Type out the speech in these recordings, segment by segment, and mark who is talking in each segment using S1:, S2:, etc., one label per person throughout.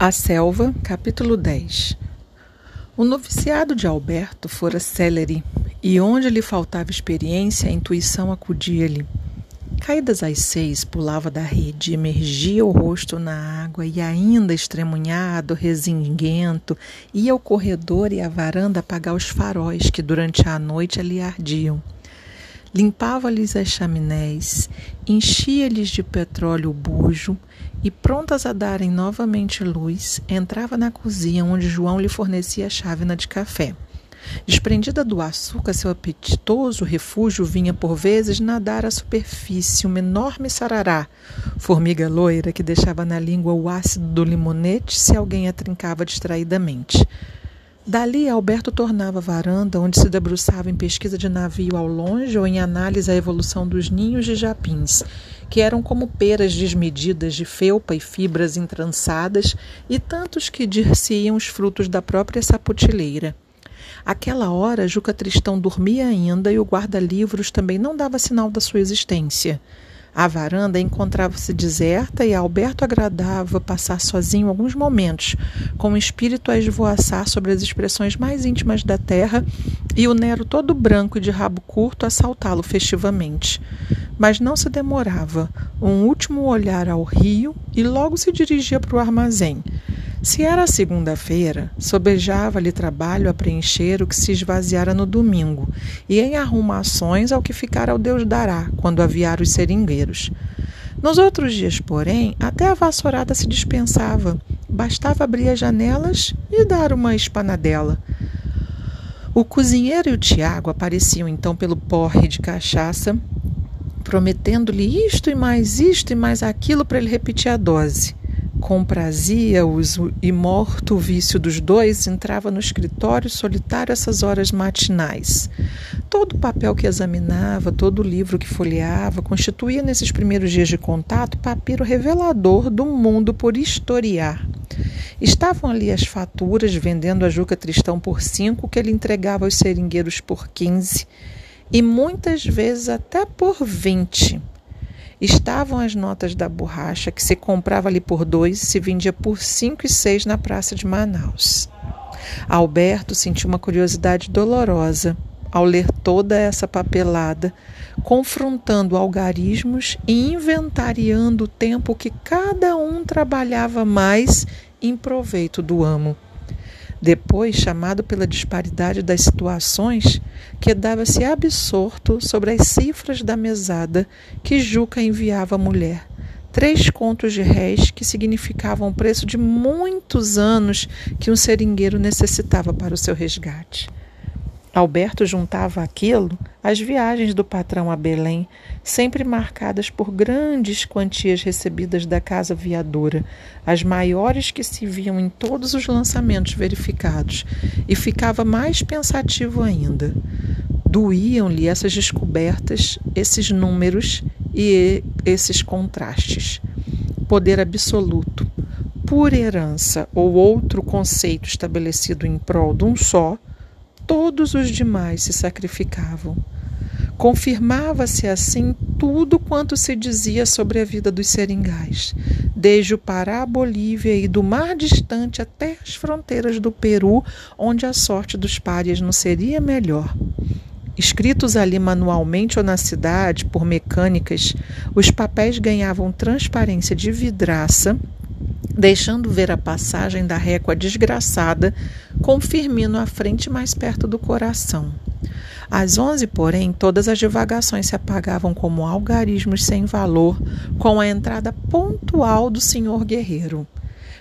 S1: A Selva, capítulo 10 O noviciado de Alberto fora célere, e onde lhe faltava experiência, a intuição acudia-lhe. Caídas às seis, pulava da rede, emergia o rosto na água e, ainda estremunhado, resinguento, ia ao corredor e à varanda apagar os faróis que durante a noite ali ardiam. Limpava-lhes as chaminés, enchia-lhes de petróleo o bujo e, prontas a darem novamente luz, entrava na cozinha onde João lhe fornecia a chávena de café. Desprendida do açúcar, seu apetitoso refúgio vinha por vezes nadar à superfície uma enorme sarará, formiga loira que deixava na língua o ácido do limonete se alguém a trincava distraidamente. Dali, Alberto tornava a varanda, onde se debruçava em pesquisa de navio ao longe ou em análise à evolução dos ninhos de japins, que eram como peras desmedidas de felpa e fibras entrançadas, e tantos que dir-se-iam os frutos da própria saputileira. Aquela hora, Juca Tristão dormia ainda e o guarda-livros também não dava sinal da sua existência. A varanda encontrava-se deserta e Alberto agradava passar sozinho alguns momentos, com o espírito a esvoaçar sobre as expressões mais íntimas da terra e o Nero todo branco e de rabo curto a saltá-lo festivamente. Mas não se demorava, um último olhar ao rio e logo se dirigia para o armazém. Se era segunda-feira, sobejava-lhe trabalho a preencher o que se esvaziara no domingo, e em arrumações ao que ficara ao Deus dará, quando aviar os seringueiros. Nos outros dias, porém, até a vassourada se dispensava. Bastava abrir as janelas e dar uma espanadela. O cozinheiro e o Tiago apareciam então pelo porre de cachaça, prometendo-lhe isto e mais isto e mais aquilo para ele repetir a dose comprazia-os e morto o vício dos dois, entrava no escritório solitário essas horas matinais. Todo o papel que examinava, todo o livro que folheava, constituía nesses primeiros dias de contato papiro revelador do mundo por historiar. Estavam ali as faturas vendendo a Juca Tristão por cinco, que ele entregava aos seringueiros por quinze, e muitas vezes até por vinte estavam as notas da borracha que se comprava ali por dois e se vendia por cinco e seis na praça de Manaus. Alberto sentiu uma curiosidade dolorosa ao ler toda essa papelada, confrontando algarismos e inventariando o tempo que cada um trabalhava mais em proveito do amo. Depois, chamado pela disparidade das situações, quedava-se absorto sobre as cifras da mesada que Juca enviava à mulher. Três contos de réis que significavam o preço de muitos anos que um seringueiro necessitava para o seu resgate. Alberto juntava aquilo às viagens do patrão a Belém, sempre marcadas por grandes quantias recebidas da casa viadora, as maiores que se viam em todos os lançamentos verificados, e ficava mais pensativo ainda. Doíam-lhe essas descobertas, esses números e esses contrastes. Poder absoluto, pura herança ou outro conceito estabelecido em prol de um só todos os demais se sacrificavam. Confirmava-se assim tudo quanto se dizia sobre a vida dos seringais, desde o Pará, Bolívia e do mar distante até as fronteiras do Peru, onde a sorte dos párias não seria melhor. Escritos ali manualmente ou na cidade, por mecânicas, os papéis ganhavam transparência de vidraça deixando ver a passagem da régua desgraçada, com Firmino à frente mais perto do coração. Às onze, porém, todas as divagações se apagavam como algarismos sem valor, com a entrada pontual do senhor guerreiro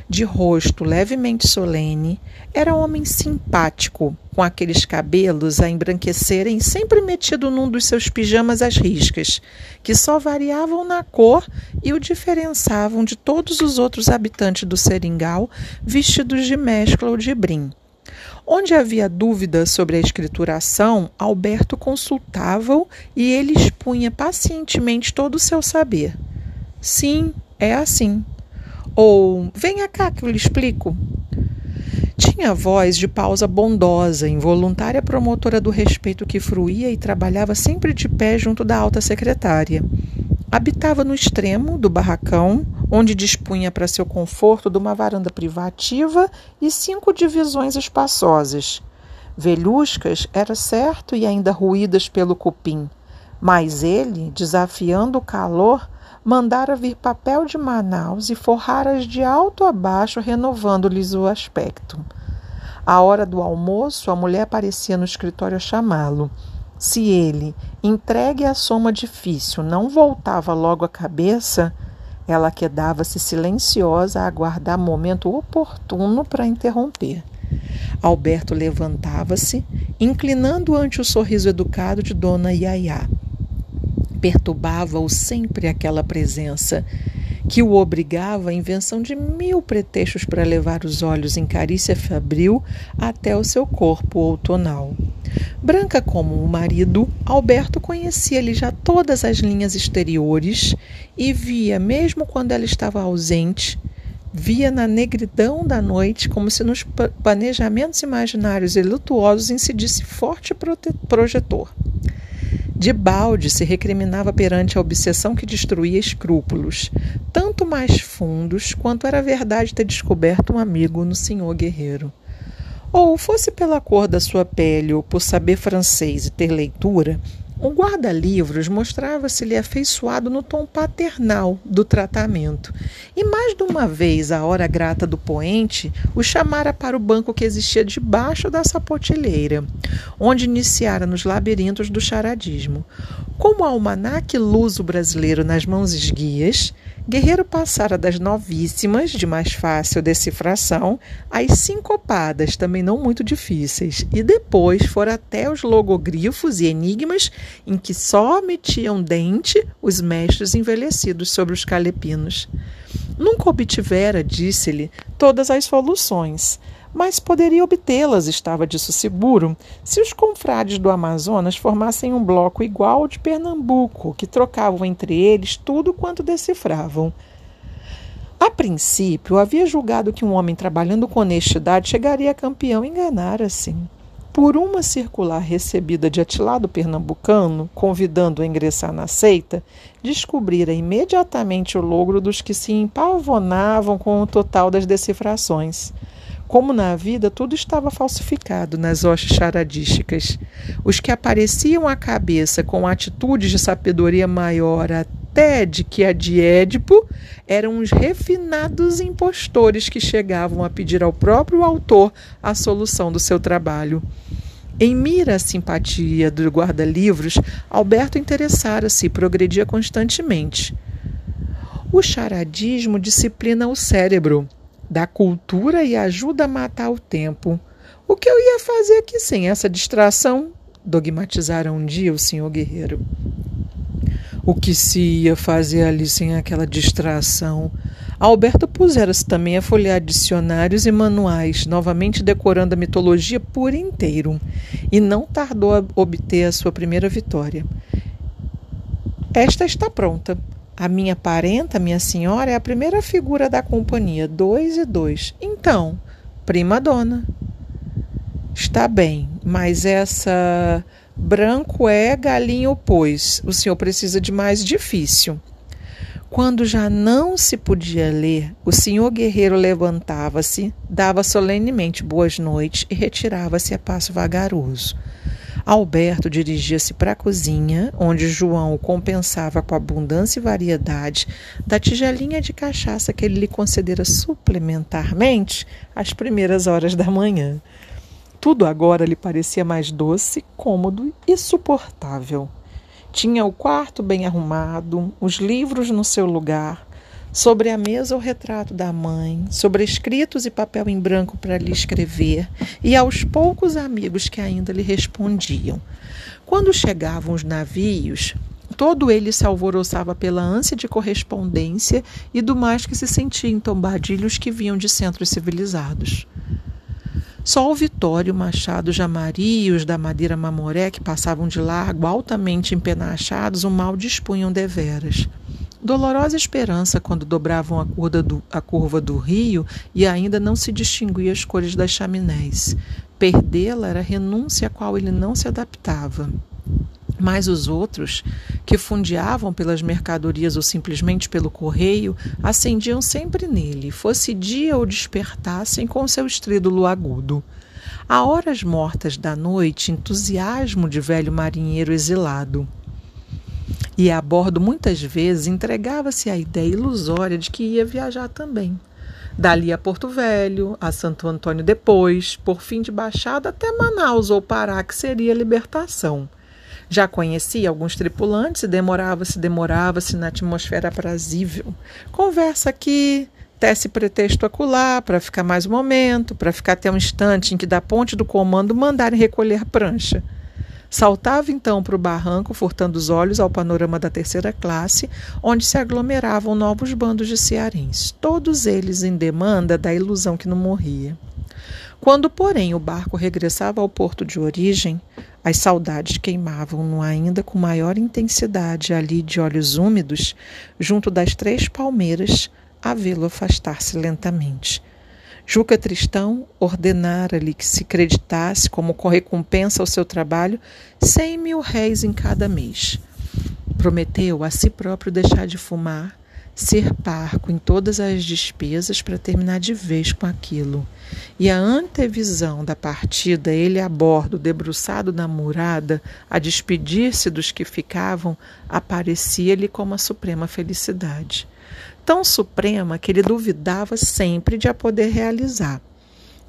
S1: de rosto levemente solene, era homem simpático, com aqueles cabelos a embranquecerem, sempre metido num dos seus pijamas às riscas, que só variavam na cor e o diferenciavam de todos os outros habitantes do seringal vestidos de mescla ou de brim. Onde havia dúvida sobre a escrituração, Alberto consultava-o e ele expunha pacientemente todo o seu saber. Sim, é assim, ou venha cá que eu lhe explico. Tinha voz de pausa bondosa, involuntária promotora do respeito que fruía e trabalhava sempre de pé junto da alta secretária. Habitava no extremo do barracão, onde dispunha para seu conforto de uma varanda privativa e cinco divisões espaçosas. Velhuscas, era certo, e ainda ruídas pelo cupim, mas ele, desafiando o calor, mandara vir papel de Manaus e forrar-as de alto a baixo, renovando-lhes o aspecto. À hora do almoço, a mulher aparecia no escritório a chamá-lo. Se ele, entregue à soma difícil, não voltava logo a cabeça, ela quedava-se silenciosa a aguardar momento oportuno para interromper. Alberto levantava-se, inclinando ante o sorriso educado de Dona Iaiá. Perturbava-o sempre aquela presença, que o obrigava à invenção de mil pretextos para levar os olhos em carícia febril até o seu corpo outonal. Branca como o marido, Alberto conhecia-lhe já todas as linhas exteriores e via, mesmo quando ela estava ausente, via na negridão da noite como se nos planejamentos imaginários e lutuosos incidisse forte projetor. De balde se recriminava perante a obsessão que destruía escrúpulos, tanto mais fundos quanto era verdade ter descoberto um amigo no senhor guerreiro. Ou fosse pela cor da sua pele ou por saber francês e ter leitura, o guarda-livros mostrava-se-lhe afeiçoado no tom paternal do tratamento, e mais de uma vez a hora grata do poente o chamara para o banco que existia debaixo da sapotilheira, onde iniciara nos labirintos do charadismo. Como almanaque luso brasileiro nas mãos esguias, Guerreiro passara das novíssimas, de mais fácil decifração, às sincopadas, também não muito difíceis, e depois fora até os logogrifos e enigmas em que só metiam dente os mestres envelhecidos sobre os calepinos. Nunca obtivera, disse-lhe, todas as soluções, mas poderia obtê-las, estava disso seguro, se os confrades do Amazonas formassem um bloco igual ao de Pernambuco, que trocavam entre eles tudo quanto decifravam. A princípio, havia julgado que um homem trabalhando com honestidade chegaria a campeão e enganara-se. Por uma circular recebida de atilado pernambucano, convidando-o a ingressar na seita, descobrira imediatamente o logro dos que se empavonavam com o total das decifrações. Como na vida, tudo estava falsificado nas hostes charadísticas. Os que apareciam à cabeça com atitudes de sabedoria maior até de que a de Édipo eram os refinados impostores que chegavam a pedir ao próprio autor a solução do seu trabalho. Em mira à simpatia do guarda-livros, Alberto interessara-se e progredia constantemente. O charadismo disciplina o cérebro da cultura e ajuda a matar o tempo. O que eu ia fazer aqui sem essa distração? Dogmatizaram um dia o senhor guerreiro. O que se ia fazer ali sem aquela distração? Alberto pusera-se também a folhear dicionários e manuais, novamente decorando a mitologia por inteiro, e não tardou a obter a sua primeira vitória. Esta está pronta. A minha parenta, minha senhora, é a primeira figura da companhia, dois e dois. Então, prima dona. Está bem, mas essa branco é, galinho pois. O senhor precisa de mais difícil. Quando já não se podia ler, o senhor guerreiro levantava-se, dava solenemente boas noites e retirava-se a passo vagaroso. Alberto dirigia-se para a cozinha, onde João o compensava com abundância e variedade da tigelinha de cachaça que ele lhe concedera suplementarmente às primeiras horas da manhã. Tudo agora lhe parecia mais doce, cômodo e suportável. Tinha o quarto bem arrumado, os livros no seu lugar, Sobre a mesa o retrato da mãe, sobre escritos e papel em branco para lhe escrever, e aos poucos amigos que ainda lhe respondiam. Quando chegavam os navios, todo ele se alvoroçava pela ânsia de correspondência e do mais que se sentia em tombadilhos que vinham de centros civilizados. Só o Vitório, Machado, Jamari e os da Madeira Mamoré, que passavam de largo, altamente empenachados, o mal dispunham deveras. Dolorosa esperança quando dobravam a curva, do, a curva do rio e ainda não se distinguia as cores das chaminés. Perdê-la era renúncia a qual ele não se adaptava. Mas os outros, que fundeavam pelas mercadorias ou simplesmente pelo correio, acendiam sempre nele, fosse dia ou despertassem com seu estrídulo agudo. A horas mortas da noite, entusiasmo de velho marinheiro exilado. E a bordo, muitas vezes, entregava-se a ideia ilusória de que ia viajar também. Dali a Porto Velho, a Santo Antônio depois, por fim de Baixada até Manaus ou Pará, que seria a libertação. Já conhecia alguns tripulantes e demorava-se, demorava-se na atmosfera aprazível. Conversa aqui, tece pretexto acolá, para ficar mais um momento, para ficar até um instante em que da ponte do comando mandarem recolher prancha. Saltava então para o barranco, furtando os olhos ao panorama da terceira classe, onde se aglomeravam novos bandos de cearenses, todos eles em demanda da ilusão que não morria. Quando, porém, o barco regressava ao porto de origem, as saudades queimavam-no ainda com maior intensidade ali de olhos úmidos, junto das três palmeiras, a vê-lo afastar-se lentamente. Juca Tristão ordenara-lhe que se creditasse, como recompensa ao seu trabalho, cem mil réis em cada mês. Prometeu a si próprio deixar de fumar, ser parco em todas as despesas para terminar de vez com aquilo. E a antevisão da partida, ele a bordo, debruçado na murada, a despedir-se dos que ficavam, aparecia-lhe como a suprema felicidade. Tão suprema que ele duvidava sempre de a poder realizar.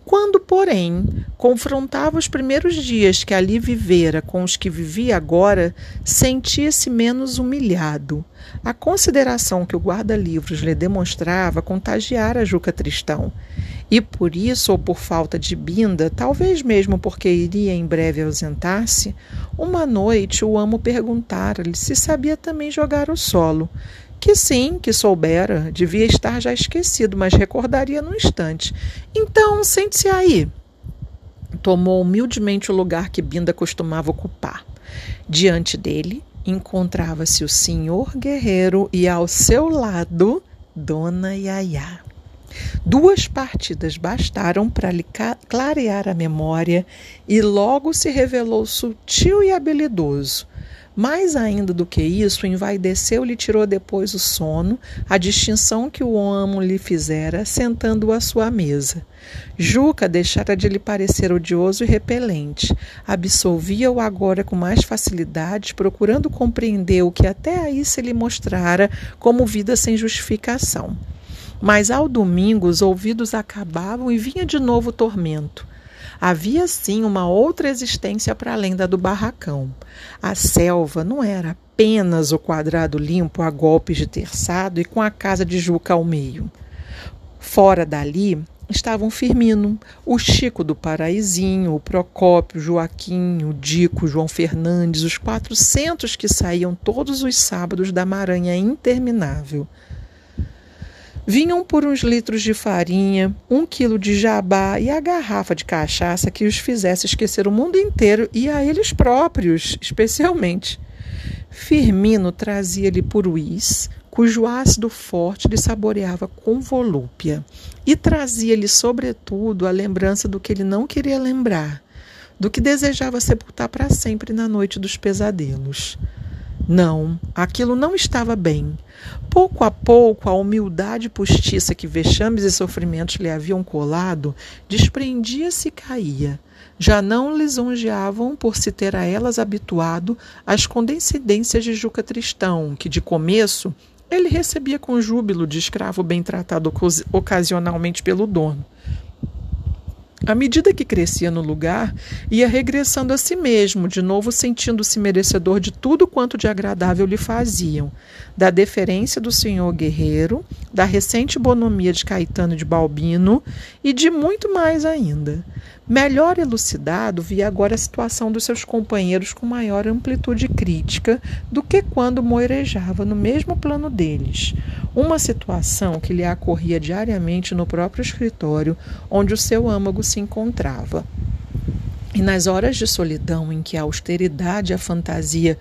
S1: Quando, porém, confrontava os primeiros dias que ali vivera com os que vivia agora, sentia-se menos humilhado. A consideração que o guarda-livros lhe demonstrava contagiara Juca Tristão. E por isso, ou por falta de binda, talvez mesmo porque iria em breve ausentar-se, uma noite o amo perguntara-lhe se sabia também jogar o solo. Que sim, que soubera, devia estar já esquecido, mas recordaria no instante. Então, sente-se aí. Tomou humildemente o lugar que Binda costumava ocupar. Diante dele encontrava-se o senhor guerreiro e ao seu lado, Dona Yaya. Duas partidas bastaram para lhe clarear a memória e logo se revelou sutil e habilidoso mais ainda do que isso, envaideceu-lhe tirou depois o sono, a distinção que o amo lhe fizera, sentando-o à sua mesa. Juca deixara de lhe parecer odioso e repelente. Absolvia-o agora com mais facilidade, procurando compreender o que até aí se lhe mostrara como vida sem justificação. Mas ao domingo os ouvidos acabavam e vinha de novo o tormento. Havia sim uma outra existência para além da do barracão. A selva não era apenas o quadrado limpo a golpes de terçado e com a casa de Juca ao meio. Fora dali estavam Firmino, o Chico do Paraizinho, o Procópio, Joaquim, o Dico, João Fernandes, os quatrocentos que saíam todos os sábados da Maranha interminável. Vinham por uns litros de farinha, um quilo de jabá e a garrafa de cachaça que os fizesse esquecer o mundo inteiro e a eles próprios, especialmente. Firmino trazia-lhe puruís, cujo ácido forte lhe saboreava com volúpia, e trazia-lhe, sobretudo, a lembrança do que ele não queria lembrar, do que desejava sepultar para sempre na noite dos pesadelos. Não, aquilo não estava bem. Pouco a pouco, a humildade postiça que vexames e sofrimentos lhe haviam colado desprendia-se e caía. Já não lisonjeavam por se ter a elas habituado às condescendências de Juca Tristão, que de começo ele recebia com júbilo de escravo bem tratado ocasionalmente pelo dono. À medida que crescia no lugar, ia regressando a si mesmo, de novo sentindo-se merecedor de tudo quanto de agradável lhe faziam, da deferência do senhor guerreiro, da recente bonomia de Caetano de Balbino e de muito mais ainda. Melhor elucidado, via agora a situação dos seus companheiros com maior amplitude crítica do que quando moerejava no mesmo plano deles. Uma situação que lhe ocorria diariamente no próprio escritório onde o seu âmago se encontrava. E nas horas de solidão em que a austeridade e a fantasia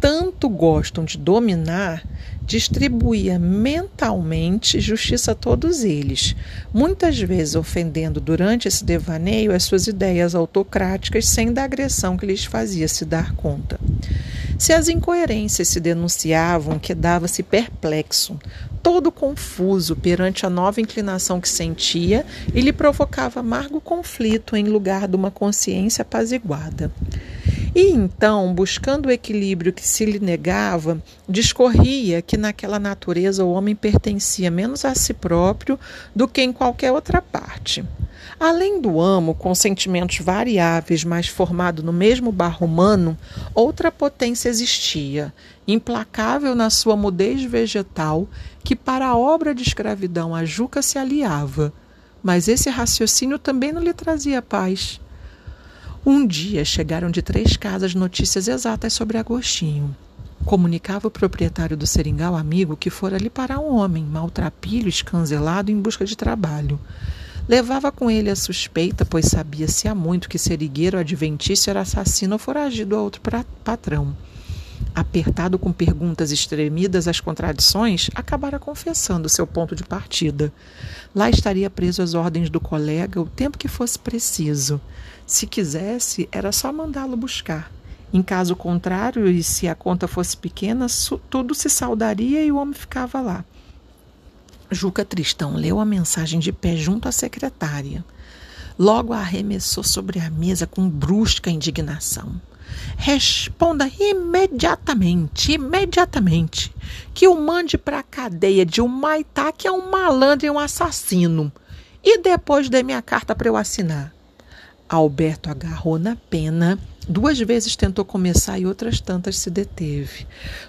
S1: tanto gostam de dominar, distribuía mentalmente justiça a todos eles, muitas vezes ofendendo durante esse devaneio as suas ideias autocráticas sem da agressão que lhes fazia se dar conta. Se as incoerências se denunciavam, quedava-se perplexo, todo confuso perante a nova inclinação que sentia e lhe provocava amargo conflito em lugar de uma consciência apaziguada. E então, buscando o equilíbrio que se lhe negava, discorria que naquela natureza o homem pertencia menos a si próprio do que em qualquer outra parte. Além do amo, com sentimentos variáveis, mas formado no mesmo barro humano, outra potência existia, implacável na sua mudez vegetal, que para a obra de escravidão a Juca se aliava. Mas esse raciocínio também não lhe trazia paz. Um dia chegaram de três casas notícias exatas sobre Agostinho. Comunicava o proprietário do seringal amigo que fora ali parar um homem, maltrapilho, escanzelado, em busca de trabalho. Levava com ele a suspeita, pois sabia-se há muito que Serigueiro adventício era assassino ou foragido a outro patrão. Apertado com perguntas extremidas às contradições, acabara confessando seu ponto de partida. Lá estaria preso às ordens do colega o tempo que fosse preciso. Se quisesse, era só mandá-lo buscar. Em caso contrário, e se a conta fosse pequena, tudo se saudaria e o homem ficava lá. Juca Tristão leu a mensagem de pé junto à secretária. Logo a arremessou sobre a mesa com brusca indignação. Responda imediatamente, imediatamente, que o mande para a cadeia de Humaitá, que é um malandro e um assassino. E depois dê minha carta para eu assinar. Alberto agarrou na pena, duas vezes tentou começar e outras tantas se deteve.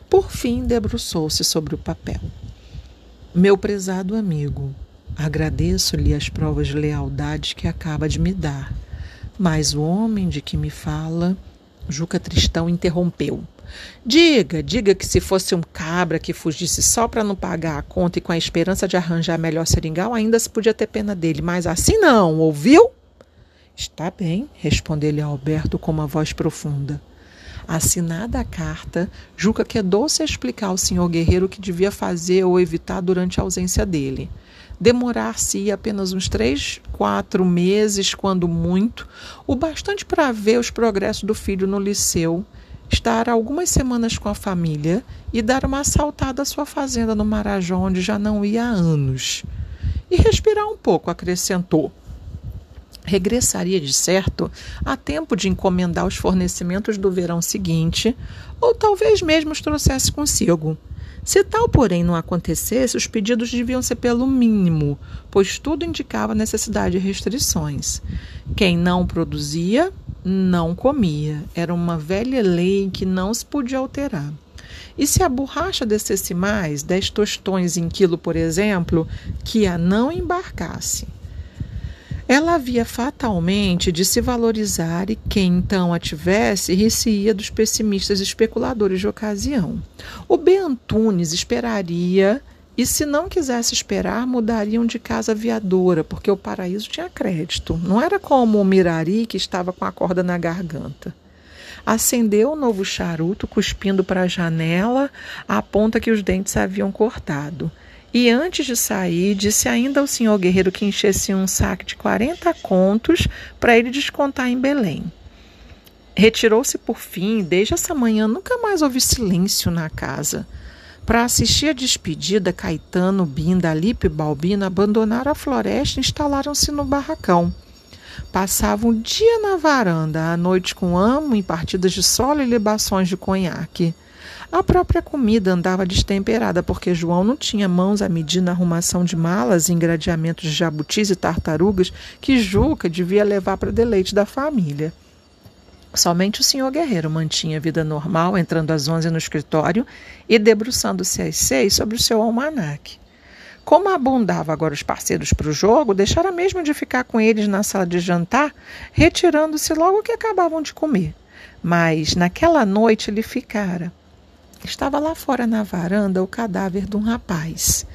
S1: Por fim, debruçou-se sobre o papel. Meu prezado amigo, agradeço-lhe as provas de lealdade que acaba de me dar, mas o homem de que me fala. Juca Tristão interrompeu. Diga, diga que se fosse um cabra que fugisse só para não pagar a conta e com a esperança de arranjar melhor seringal, ainda se podia ter pena dele, mas assim não, ouviu? Está bem, respondeu-lhe Alberto com uma voz profunda. Assinada a carta, Juca quedou-se a explicar ao senhor guerreiro o que devia fazer ou evitar durante a ausência dele. Demorar-se apenas uns três, quatro meses, quando muito, o bastante para ver os progressos do filho no liceu, estar algumas semanas com a família e dar uma assaltada à sua fazenda no Marajó, onde já não ia há anos. E respirar um pouco, acrescentou regressaria de certo a tempo de encomendar os fornecimentos do verão seguinte, ou talvez mesmo os trouxesse consigo. Se tal, porém, não acontecesse, os pedidos deviam ser pelo mínimo, pois tudo indicava necessidade de restrições. Quem não produzia, não comia. Era uma velha lei que não se podia alterar. E se a borracha descesse mais, 10 tostões em quilo, por exemplo, que a não embarcasse. Ela havia fatalmente de se valorizar e quem então a tivesse rir-se-ia dos pessimistas especuladores de ocasião. O B. Antunes esperaria e, se não quisesse esperar, mudariam de casa aviadora, porque o paraíso tinha crédito. Não era como o Mirari, que estava com a corda na garganta. Acendeu o novo charuto, cuspindo para a janela a ponta que os dentes haviam cortado. E antes de sair, disse ainda ao senhor guerreiro que enchesse um saco de 40 contos para ele descontar em Belém. Retirou-se por fim, desde essa manhã nunca mais houve silêncio na casa. Para assistir a despedida, Caetano, Binda, Alipe e Balbino abandonaram a floresta e instalaram-se no barracão. Passavam o dia na varanda, à noite com amo, em partidas de solo e libações de conhaque. A própria comida andava destemperada, porque João não tinha mãos a medir na arrumação de malas e engradeamentos de jabutis e tartarugas que Juca devia levar para deleite da família. Somente o senhor Guerreiro mantinha vida normal, entrando às onze no escritório e debruçando-se às seis sobre o seu almanaque. Como abundava agora os parceiros para o jogo, deixara mesmo de ficar com eles na sala de jantar, retirando-se logo que acabavam de comer. Mas naquela noite ele ficara, Estava lá fora na varanda o cadáver de um rapaz.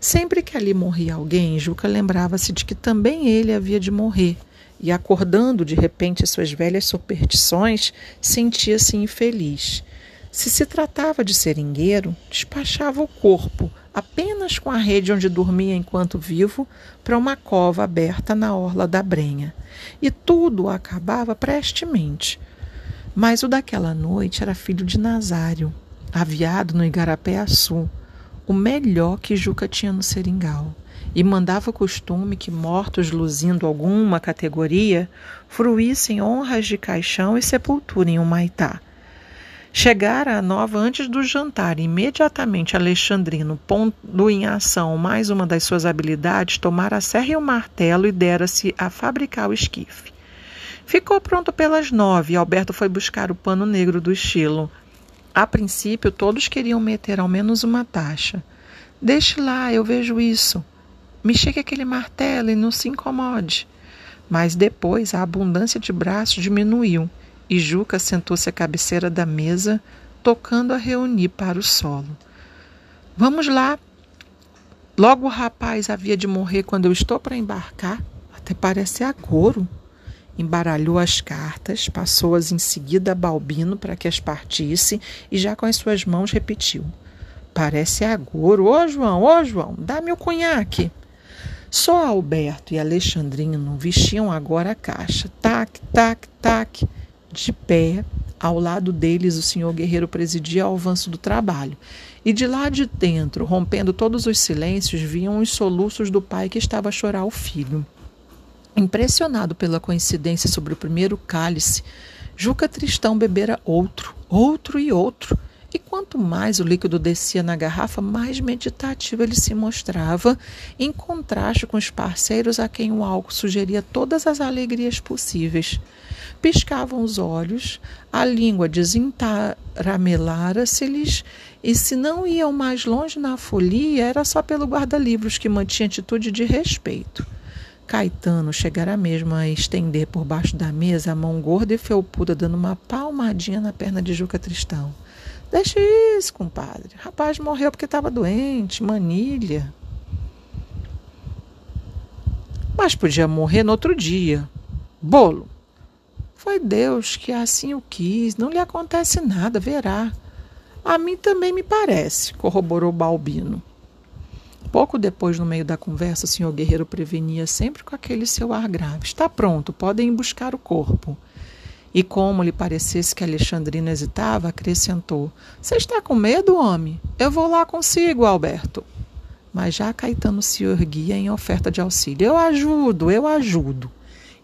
S1: Sempre que ali morria alguém, Juca lembrava-se de que também ele havia de morrer, e acordando de repente suas velhas superstições, sentia-se infeliz. Se se tratava de seringueiro, despachava o corpo, apenas com a rede onde dormia enquanto vivo, para uma cova aberta na orla da Brenha. E tudo acabava prestemente. Mas o daquela noite era filho de Nazário, aviado no Igarapé-Açu, o melhor que Juca tinha no seringal, e mandava costume que mortos luzindo alguma categoria fruíssem honras de caixão e sepultura em Humaitá. Chegara a nova antes do jantar, e imediatamente Alexandrino, pondo em ação mais uma das suas habilidades, tomara a serra e o martelo e dera-se a fabricar o esquife. Ficou pronto pelas nove e Alberto foi buscar o pano negro do estilo. A princípio, todos queriam meter ao menos uma taxa. Deixe lá, eu vejo isso. Me chegue aquele martelo e não se incomode. Mas depois a abundância de braços diminuiu e Juca sentou-se à cabeceira da mesa, tocando a reunir para o solo. Vamos lá. Logo o rapaz havia de morrer quando eu estou para embarcar. Até parece agouro. Embaralhou as cartas, passou-as em seguida a Balbino para que as partisse e já com as suas mãos repetiu. Parece agouro. Ô, João, ô, João, dá-me o cunhaque. Só Alberto e Alexandrino vestiam agora a caixa. Tac, tac, tac. De pé, ao lado deles, o senhor guerreiro presidia ao avanço do trabalho. E de lá de dentro, rompendo todos os silêncios, vinham os soluços do pai que estava a chorar o filho. Impressionado pela coincidência sobre o primeiro cálice, Juca Tristão bebera outro, outro e outro. E quanto mais o líquido descia na garrafa, mais meditativo ele se mostrava, em contraste com os parceiros a quem o álcool sugeria todas as alegrias possíveis. Piscavam os olhos, a língua desentaramelara-se-lhes, e se não iam mais longe na folia, era só pelo guarda-livros que mantinha atitude de respeito. Caetano chegara mesmo a estender por baixo da mesa a mão gorda e felpuda, dando uma palmadinha na perna de Juca Tristão. Deixa isso, compadre. Rapaz morreu porque estava doente, manilha. Mas podia morrer no outro dia. Bolo. Foi Deus que assim o quis, não lhe acontece nada, verá. A mim também me parece, corroborou Balbino. Pouco depois, no meio da conversa, o senhor Guerreiro prevenia sempre com aquele seu ar grave: Está pronto, podem buscar o corpo. E como lhe parecesse que Alexandrina hesitava, acrescentou: Você está com medo, homem? Eu vou lá consigo, Alberto. Mas já Caetano se erguia em oferta de auxílio: Eu ajudo, eu ajudo.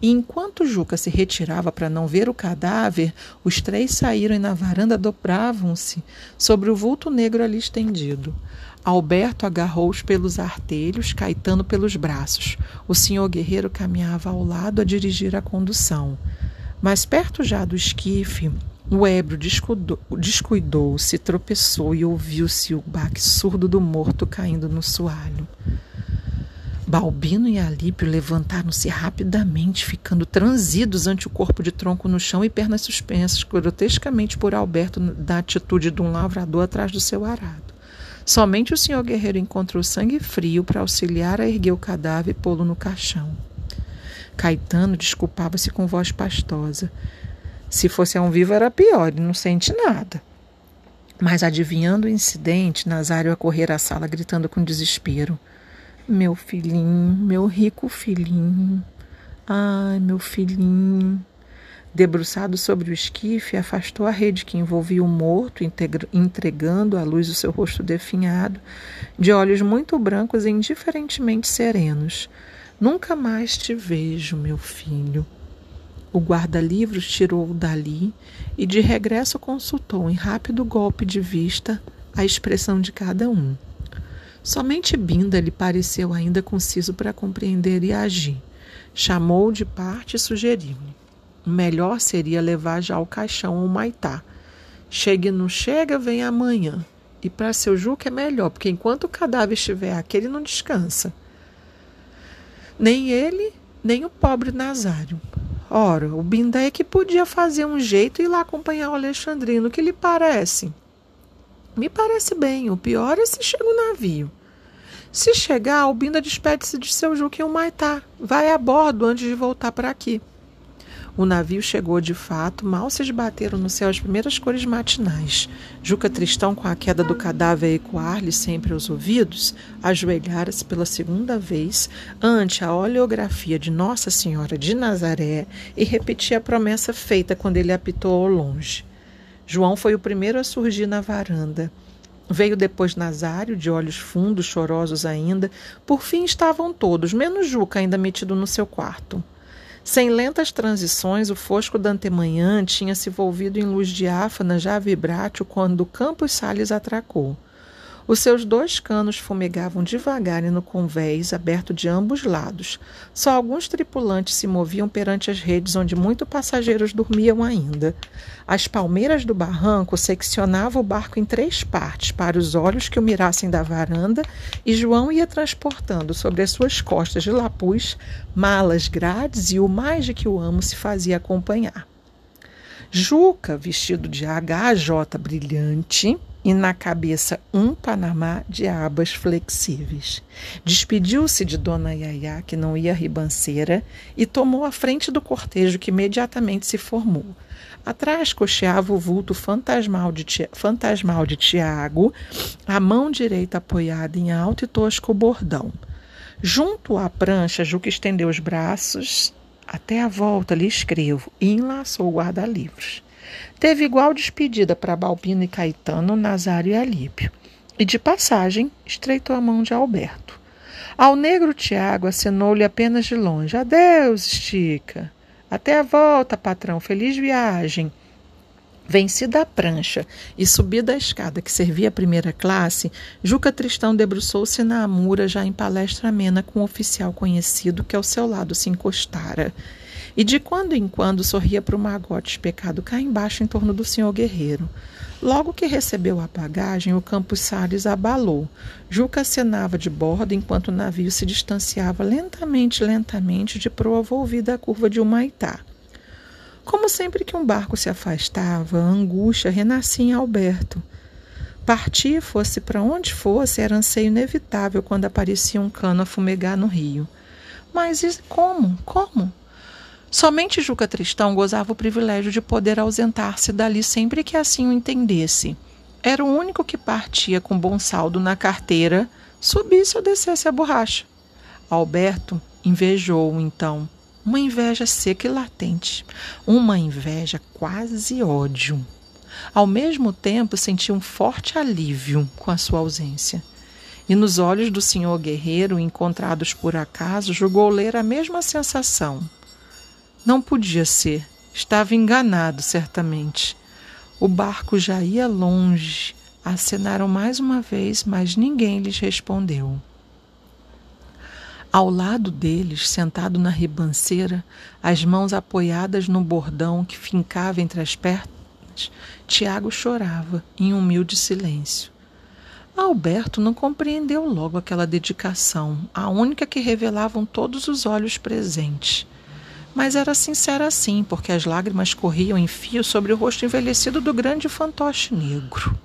S1: E enquanto Juca se retirava para não ver o cadáver, os três saíram e na varanda dobravam-se sobre o vulto negro ali estendido. Alberto agarrou-os pelos artelhos, Caetano pelos braços. O senhor guerreiro caminhava ao lado a dirigir a condução. Mas perto já do esquife, o ébrio descuidou-se, tropeçou e ouviu-se o baque surdo do morto caindo no soalho. Balbino e Alípio levantaram-se rapidamente, ficando transidos ante o corpo de tronco no chão e pernas suspensas, grotescamente por Alberto, da atitude de um lavrador atrás do seu arado. Somente o senhor guerreiro encontrou sangue frio para auxiliar a erguer o cadáver e pô-lo no caixão. Caetano desculpava-se com voz pastosa. Se fosse a um vivo era pior, ele não sente nada. Mas adivinhando o incidente, Nazário a correr à sala gritando com desespero. Meu filhinho, meu rico filhinho. Ai, meu filhinho. Debruçado sobre o esquife, afastou a rede que envolvia o morto, entregando à luz o seu rosto definhado, de olhos muito brancos e indiferentemente serenos. Nunca mais te vejo, meu filho. O guarda-livros tirou-o dali e de regresso consultou em rápido golpe de vista a expressão de cada um. Somente Binda lhe pareceu ainda conciso para compreender e agir. Chamou de parte e sugeriu-lhe. O melhor seria levar já o caixão ao Maitá. Chegue não chega, vem amanhã. E para seu Juca é melhor, porque enquanto o cadáver estiver aqui, ele não descansa. Nem ele, nem o pobre Nazário. Ora, o Binda é que podia fazer um jeito e ir lá acompanhar o Alexandrino. O que lhe parece? Me parece bem. O pior é se chega o navio. Se chegar, Albinda despede-se de seu Juque em Humaitá. Vai a bordo antes de voltar para aqui. O navio chegou de fato, mal se esbateram no céu as primeiras cores matinais. Juca Tristão, com a queda do cadáver ecoar-lhe sempre aos ouvidos, ajoelhara-se pela segunda vez ante a oleografia de Nossa Senhora de Nazaré e repetia a promessa feita quando ele apitou ao longe. João foi o primeiro a surgir na varanda. Veio depois Nazário, de olhos fundos, chorosos ainda. Por fim estavam todos, menos Juca, ainda metido no seu quarto. Sem lentas transições, o fosco da antemanhã tinha se volvido em luz diáfana já vibrátil quando Campos Sales atracou. Os seus dois canos fumegavam devagar no convés aberto de ambos lados. Só alguns tripulantes se moviam perante as redes onde muitos passageiros dormiam ainda. As palmeiras do barranco seccionavam o barco em três partes para os olhos que o mirassem da varanda e João ia transportando sobre as suas costas de lapuz malas, grades e o mais de que o amo se fazia acompanhar. Juca, vestido de HJ brilhante, e na cabeça um panamá de abas flexíveis. Despediu-se de Dona Yaya, que não ia ribanceira, e tomou a frente do cortejo que imediatamente se formou. Atrás cocheava o vulto fantasmal de, fantasmal de Tiago, a mão direita apoiada em alto e tosco bordão. Junto à prancha, Juca estendeu os braços. Até a volta lhe escrevo e enlaçou o guarda-livros. Teve igual despedida para Balbino e Caetano, Nazário e Alípio. E de passagem, estreitou a mão de Alberto. Ao negro Tiago acenou-lhe apenas de longe. Adeus, estica. Até a volta, patrão. Feliz viagem. Vencida a prancha e subida a escada que servia a primeira classe, Juca Tristão debruçou-se na amura já em palestra amena com um oficial conhecido que ao seu lado se encostara e de quando em quando sorria para o magote especado cá embaixo em torno do senhor guerreiro. Logo que recebeu a bagagem, o Campos Salles abalou. Juca acenava de bordo enquanto o navio se distanciava lentamente, lentamente de proa volvida à curva de Humaitá. Como sempre que um barco se afastava, a angústia renascia em Alberto. Partir, fosse para onde fosse, era anseio inevitável quando aparecia um cano a fumegar no rio. Mas como? Como? Somente Juca Tristão gozava o privilégio de poder ausentar-se dali sempre que assim o entendesse. Era o único que partia com bom saldo na carteira, subisse ou descesse a borracha. Alberto invejou então, uma inveja seca e latente, uma inveja quase ódio. Ao mesmo tempo, sentia um forte alívio com a sua ausência. E nos olhos do senhor guerreiro, encontrados por acaso, julgou ler a mesma sensação não podia ser. Estava enganado, certamente. O barco já ia longe. Acenaram mais uma vez, mas ninguém lhes respondeu. Ao lado deles, sentado na ribanceira, as mãos apoiadas no bordão que fincava entre as pernas, Tiago chorava em humilde silêncio. Alberto não compreendeu logo aquela dedicação, a única que revelavam todos os olhos presentes mas era sincera assim, porque as lágrimas corriam em fio sobre o rosto envelhecido do grande fantoche negro.